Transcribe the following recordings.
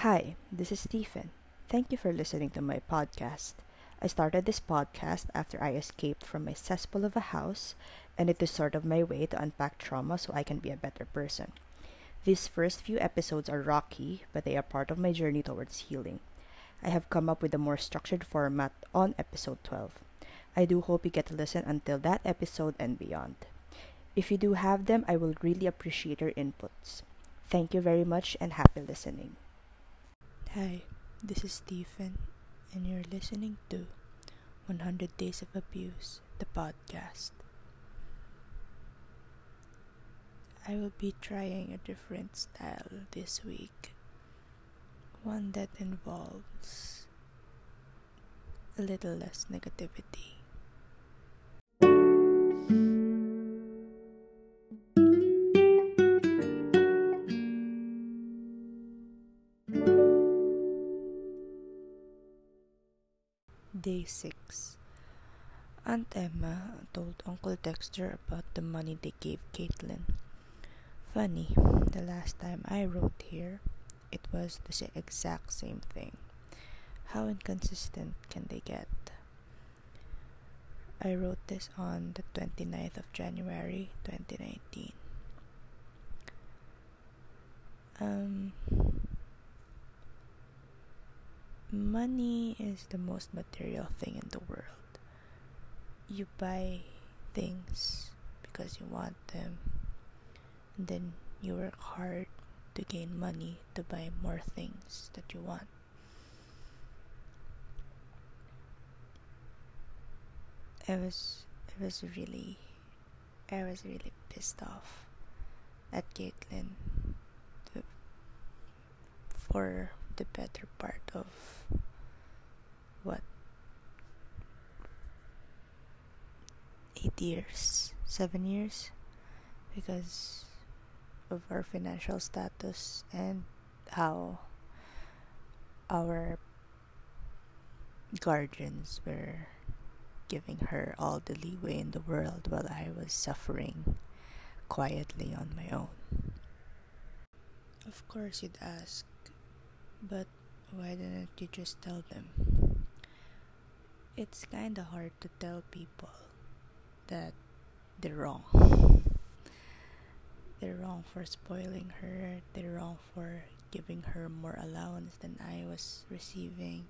Hi, this is Stephen. Thank you for listening to my podcast. I started this podcast after I escaped from my cesspool of a house, and it is sort of my way to unpack trauma so I can be a better person. These first few episodes are rocky, but they are part of my journey towards healing. I have come up with a more structured format on episode 12. I do hope you get to listen until that episode and beyond. If you do have them, I will really appreciate your inputs. Thank you very much and happy listening. Hi, this is Stephen, and you're listening to 100 Days of Abuse, the podcast. I will be trying a different style this week, one that involves a little less negativity. Day 6 Aunt Emma told Uncle Dexter about the money they gave Caitlin. Funny, the last time I wrote here, it was the exact same thing. How inconsistent can they get? I wrote this on the 29th of January 2019. Um, money is the most material thing in the world. You buy things because you want them, and then you work hard to gain money to buy more things that you want. I was I was really I was really pissed off at Caitlin uh, for the better part of what? Eight years seven years? Because of our financial status and how our guardians were giving her all the leeway in the world while I was suffering quietly on my own. Of course, you'd ask, but why didn't you just tell them? It's kinda hard to tell people that they're wrong. They're wrong for spoiling her, they're wrong for giving her more allowance than I was receiving.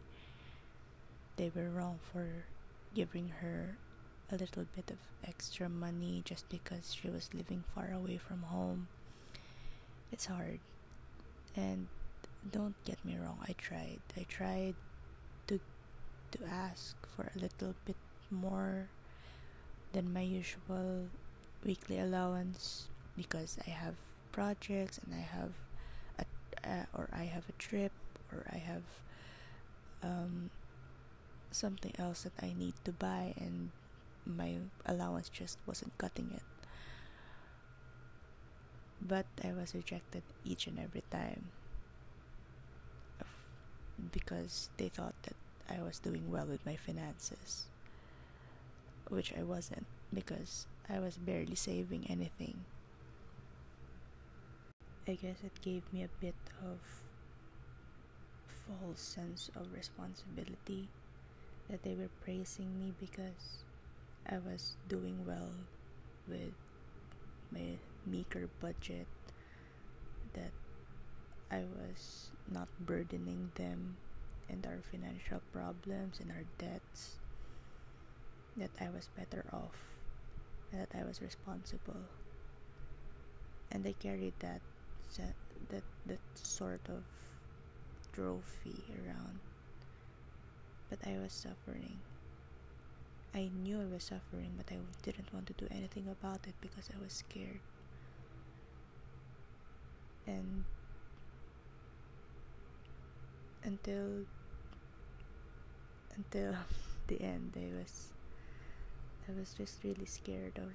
They were wrong for giving her a little bit of extra money just because she was living far away from home. It's hard. And don't get me wrong, I tried. I tried to to ask for a little bit more than my usual weekly allowance because I have projects and I have a uh, or I have a trip or I have um, something else that I need to buy and my allowance just wasn't cutting it. But I was rejected each and every time because they thought that I was doing well with my finances, which I wasn't because I was barely saving anything. I guess it gave me a bit of false sense of responsibility that they were praising me because I was doing well with my meager budget that I was not burdening them and our financial problems and our debts that I was better off that I was responsible. And I carried that that that sort of trophy around. But I was suffering. I knew I was suffering but I didn't want to do anything about it because I was scared. And until until the end I was I was just really scared of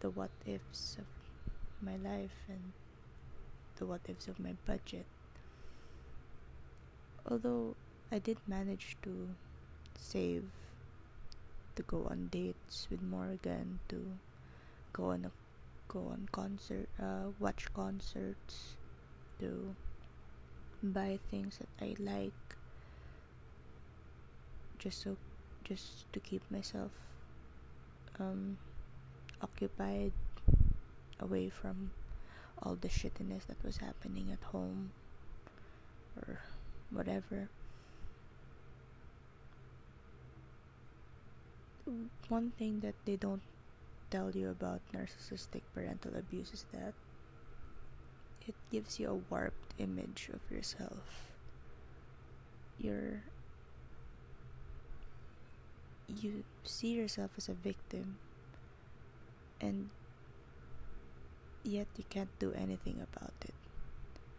the what ifs of my life and the what ifs of my budget. Although I did manage to save to go on dates with Morgan to go on a go on concert uh, watch concerts to buy things that I like just so just to keep myself um, occupied away from all the shittiness that was happening at home or whatever. One thing that they don't tell you about narcissistic parental abuse is that it gives you a warped image of yourself. You're you see yourself as a victim and yet you can't do anything about it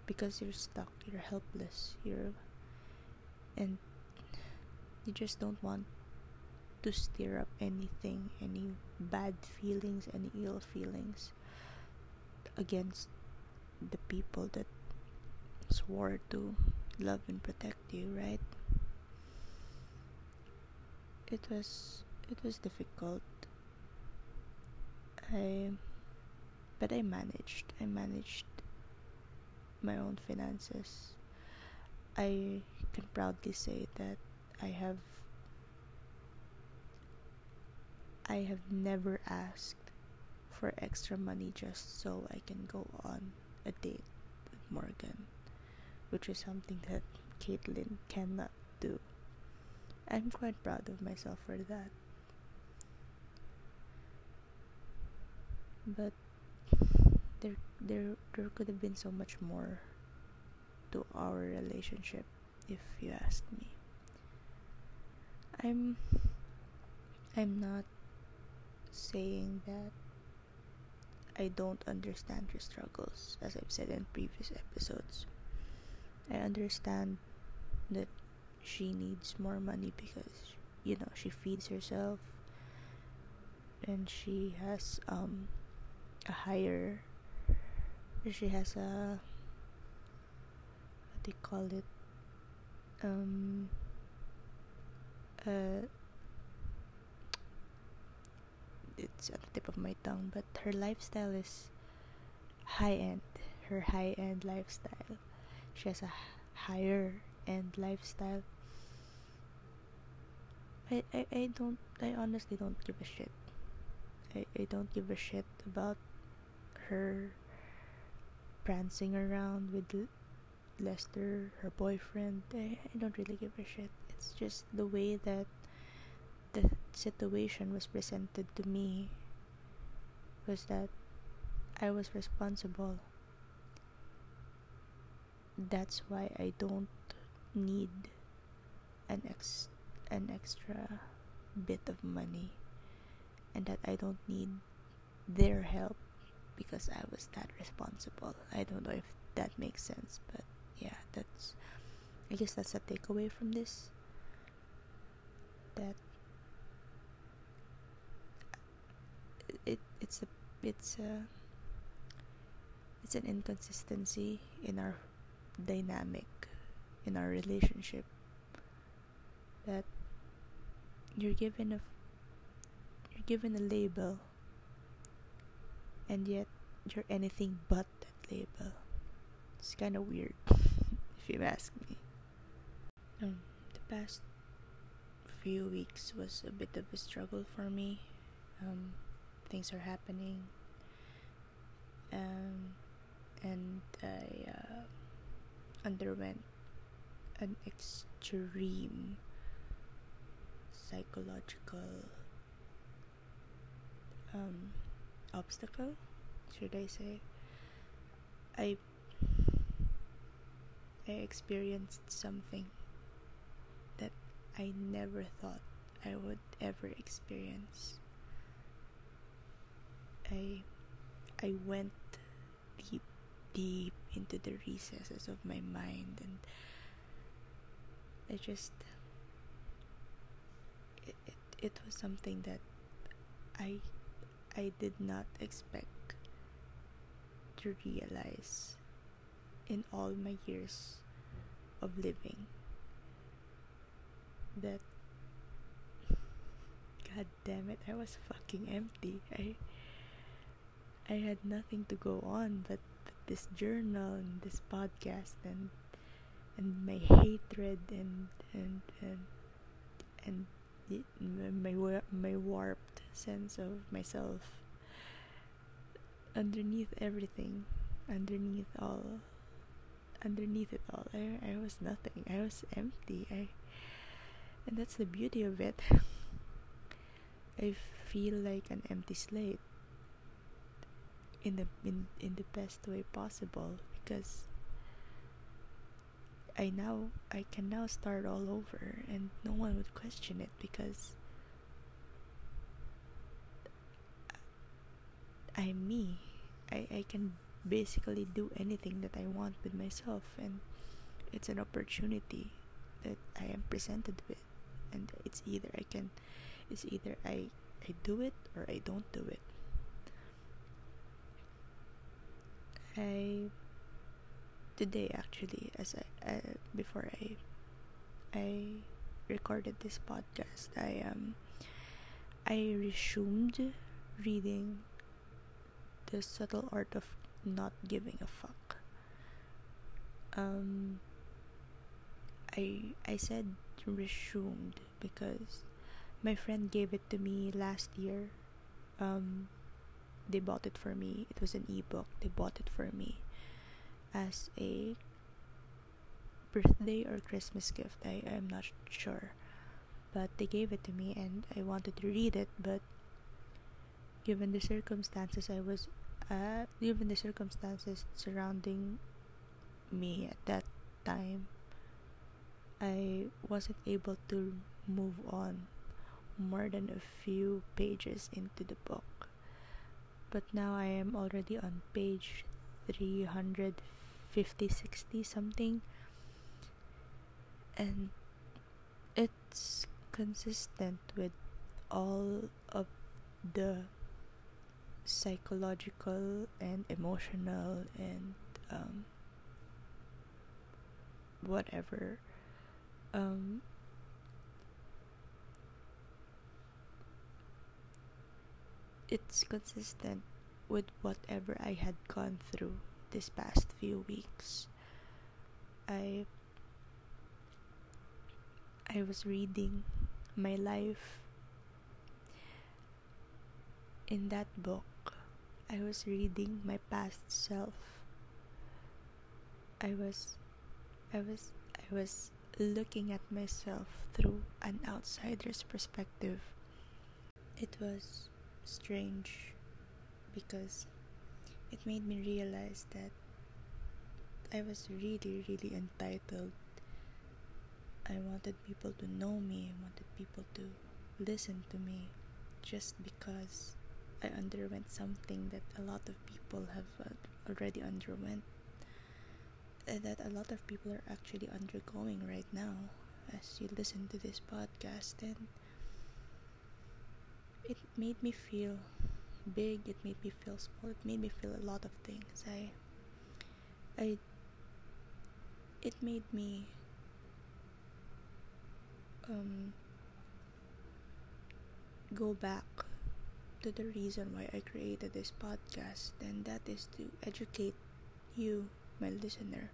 because you're stuck you're helpless you're and you just don't want to stir up anything any bad feelings any ill feelings against the people that swore to love and protect you right? It was it was difficult. I but i managed. I managed my own finances. I can proudly say that i have i have never asked for extra money just so i can go on a date with morgan which is something that caitlin cannot do I'm quite proud of myself for that. But there there there could have been so much more to our relationship if you ask me. I'm I'm not saying that I don't understand your struggles as I've said in previous episodes. I understand that she needs more money because you know she feeds herself and she has um a higher she has a what do you call it um uh it's at the tip of my tongue but her lifestyle is high end her high end lifestyle she has a higher end lifestyle I, I, I don't I honestly don't give a shit. I, I don't give a shit about her prancing around with Lester, her boyfriend. I, I don't really give a shit. It's just the way that the situation was presented to me was that I was responsible. That's why I don't need an ex an extra bit of money and that I don't need their help because I was that responsible. I don't know if that makes sense, but yeah, that's I guess that's a takeaway from this. That it it's a it's a it's an inconsistency in our dynamic in our relationship that you're given a you're given a label and yet you're anything but that label. It's kind of weird if you ask me. Um, the past few weeks was a bit of a struggle for me. Um, things are happening um, and i uh, underwent an extreme psychological um, obstacle, should I say? I I experienced something that I never thought I would ever experience. I I went deep deep into the recesses of my mind and I just it, it, it was something that I I did not expect to realize in all my years of living that god damn it I was fucking empty. I I had nothing to go on but, but this journal and this podcast and and my hatred and and and and my my warped sense of myself underneath everything underneath all underneath it all. I, I was nothing. I was empty. I and that's the beauty of it. I feel like an empty slate in the in, in the best way possible because I now I can now start all over and no one would question it because I'm me. I, I can basically do anything that I want with myself and it's an opportunity that I am presented with and it's either I can it's either I I do it or I don't do it. I today actually as I uh, before I I recorded this podcast I um I resumed reading the subtle art of not giving a fuck. Um I I said resumed because my friend gave it to me last year. Um they bought it for me it was an ebook they bought it for me as a birthday or Christmas gift. I am not sure. But they gave it to me and I wanted to read it, but given the circumstances I was uh, given the circumstances surrounding me at that time, I wasn't able to move on more than a few pages into the book. But now I am already on page 350 60 something. And it's consistent with all of the psychological and emotional and um, whatever. Um, it's consistent with whatever I had gone through this past few weeks. I I was reading my life in that book. I was reading my past self. I was I was I was looking at myself through an outsider's perspective. It was strange because it made me realize that I was really, really entitled. I wanted people to know me, I wanted people to listen to me just because I underwent something that a lot of people have uh, already underwent. That a lot of people are actually undergoing right now as you listen to this podcast, and it made me feel big it made me feel small it made me feel a lot of things. I i it made me um go back to the reason why I created this podcast, and that is to educate you, my listener,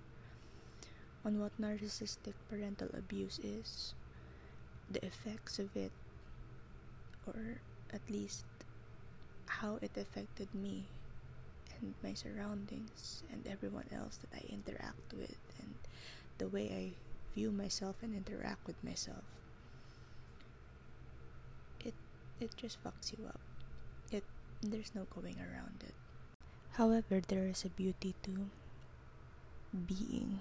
on what narcissistic parental abuse is, the effects of it, or at least how it affected me and my surroundings and everyone else that I interact with and the way I view myself and interact with myself. It it just fucks you up. It there's no going around it. However, there is a beauty to being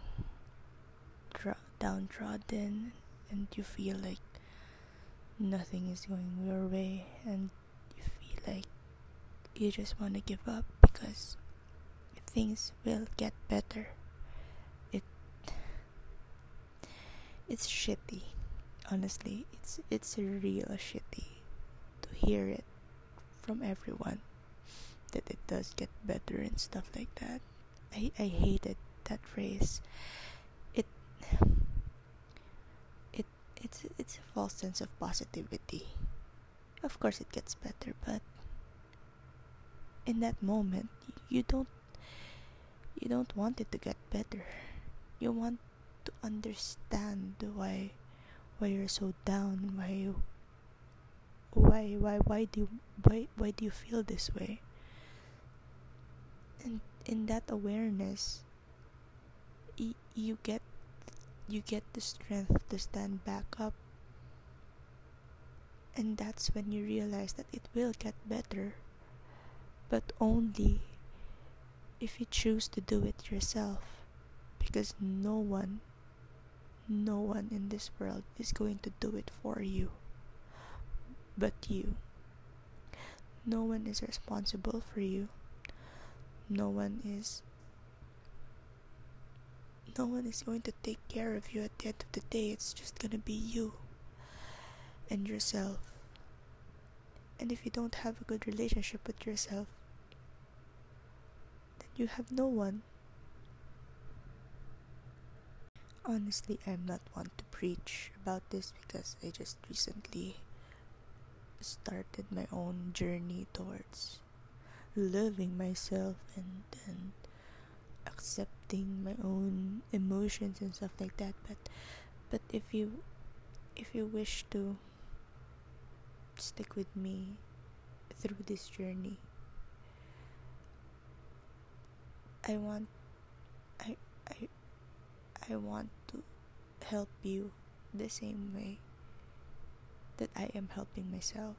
downtrodden and you feel like nothing is going your way and you feel like you just want to give up because things will get better. It it's shitty. Honestly, it's it's real shitty to hear it from everyone that it does get better and stuff like that. I I hated that phrase. It it's it's a false sense of positivity. Of course it gets better, but in that moment you don't you don't want it to get better you want to understand why why you're so down why you why why why do you, why why do you feel this way and in that awareness y- you get you get the strength to stand back up. And that's when you realize that it will get better. But only if you choose to do it yourself. Because no one no one in this world is going to do it for you. But you. No one is responsible for you. No one is no one is going to take care of you at the end of the day. It's just gonna be you and yourself. And if you don't have a good relationship with yourself then you have no one. Honestly i'm not one to preach about this because i just recently started my own journey towards loving myself and and accepting my own emotions and stuff like that but but if you if you wish to stick with me through this journey i want i i i want to help you the same way that i am helping myself.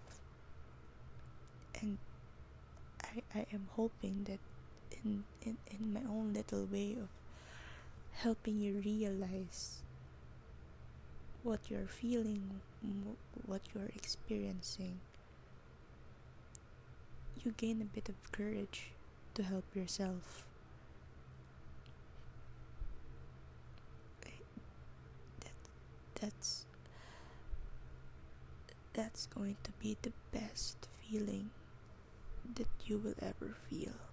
And i i am hoping that in, in, in my own little way of helping you realize what you're feeling, what you're experiencing, you gain a bit of courage to help yourself. That, that's that's going to be the best feeling that you will ever feel.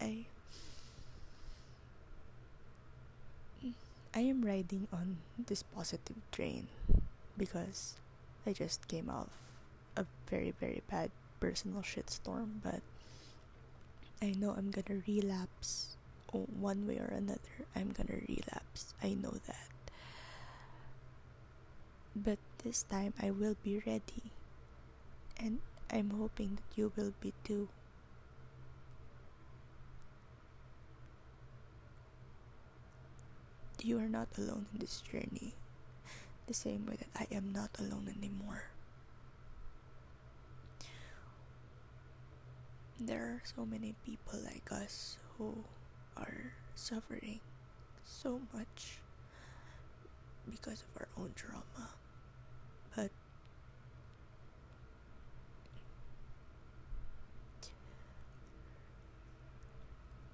I I am riding on this positive train because I just came off a very very bad personal shitstorm but I know I'm gonna relapse one way or another. I'm gonna relapse. I know that. But this time I will be ready and I'm hoping that you will be too you are not alone in this journey, the same way that I am not alone anymore. There are so many people like us who are suffering so much because of our own trauma. But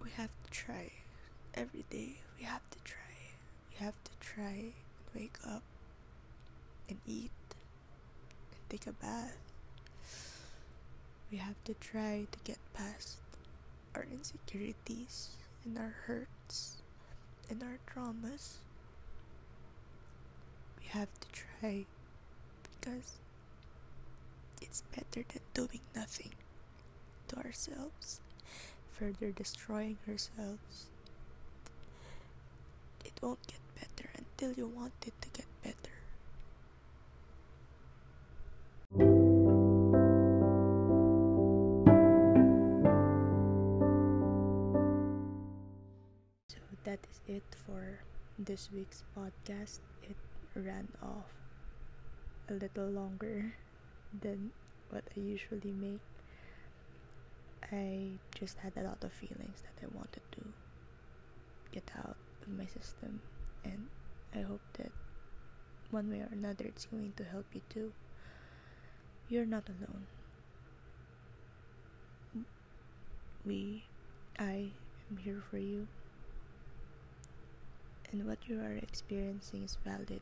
we have to try every day. We have to try we have to try and wake up and eat and take a bath. We have to try to get past our insecurities and our hurts and our traumas. We have to try because it's better than doing nothing to ourselves, further destroying ourselves. It won't get until you want it to get better. So that is it for this week's podcast. It ran off a little longer than what I usually make. I just had a lot of feelings that I wanted to get out of my system and I hope that one way or another it's going to help you too. You're not alone. We, I am here for you. And what you are experiencing is valid.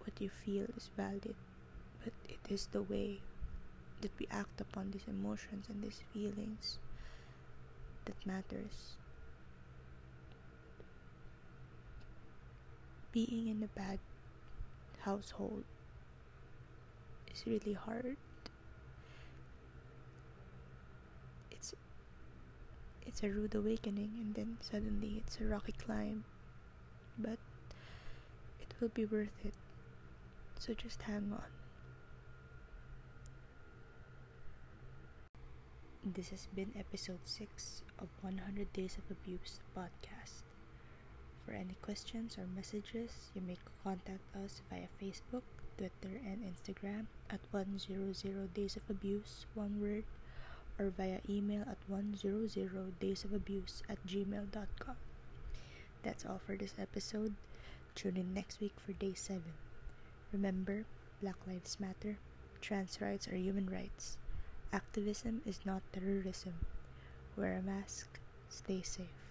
What you feel is valid. But it is the way that we act upon these emotions and these feelings that matters. Being in a bad household is really hard. It's it's a rude awakening and then suddenly it's a rocky climb. but it will be worth it. So just hang on. This has been episode 6 of 100 Days of Abuse podcast. For any questions or messages, you may contact us via Facebook, Twitter, and Instagram at 100 Days of Abuse, one word, or via email at 100 Days of Abuse at gmail.com. That's all for this episode. Tune in next week for day 7. Remember, Black Lives Matter, trans rights are human rights. Activism is not terrorism. Wear a mask, stay safe.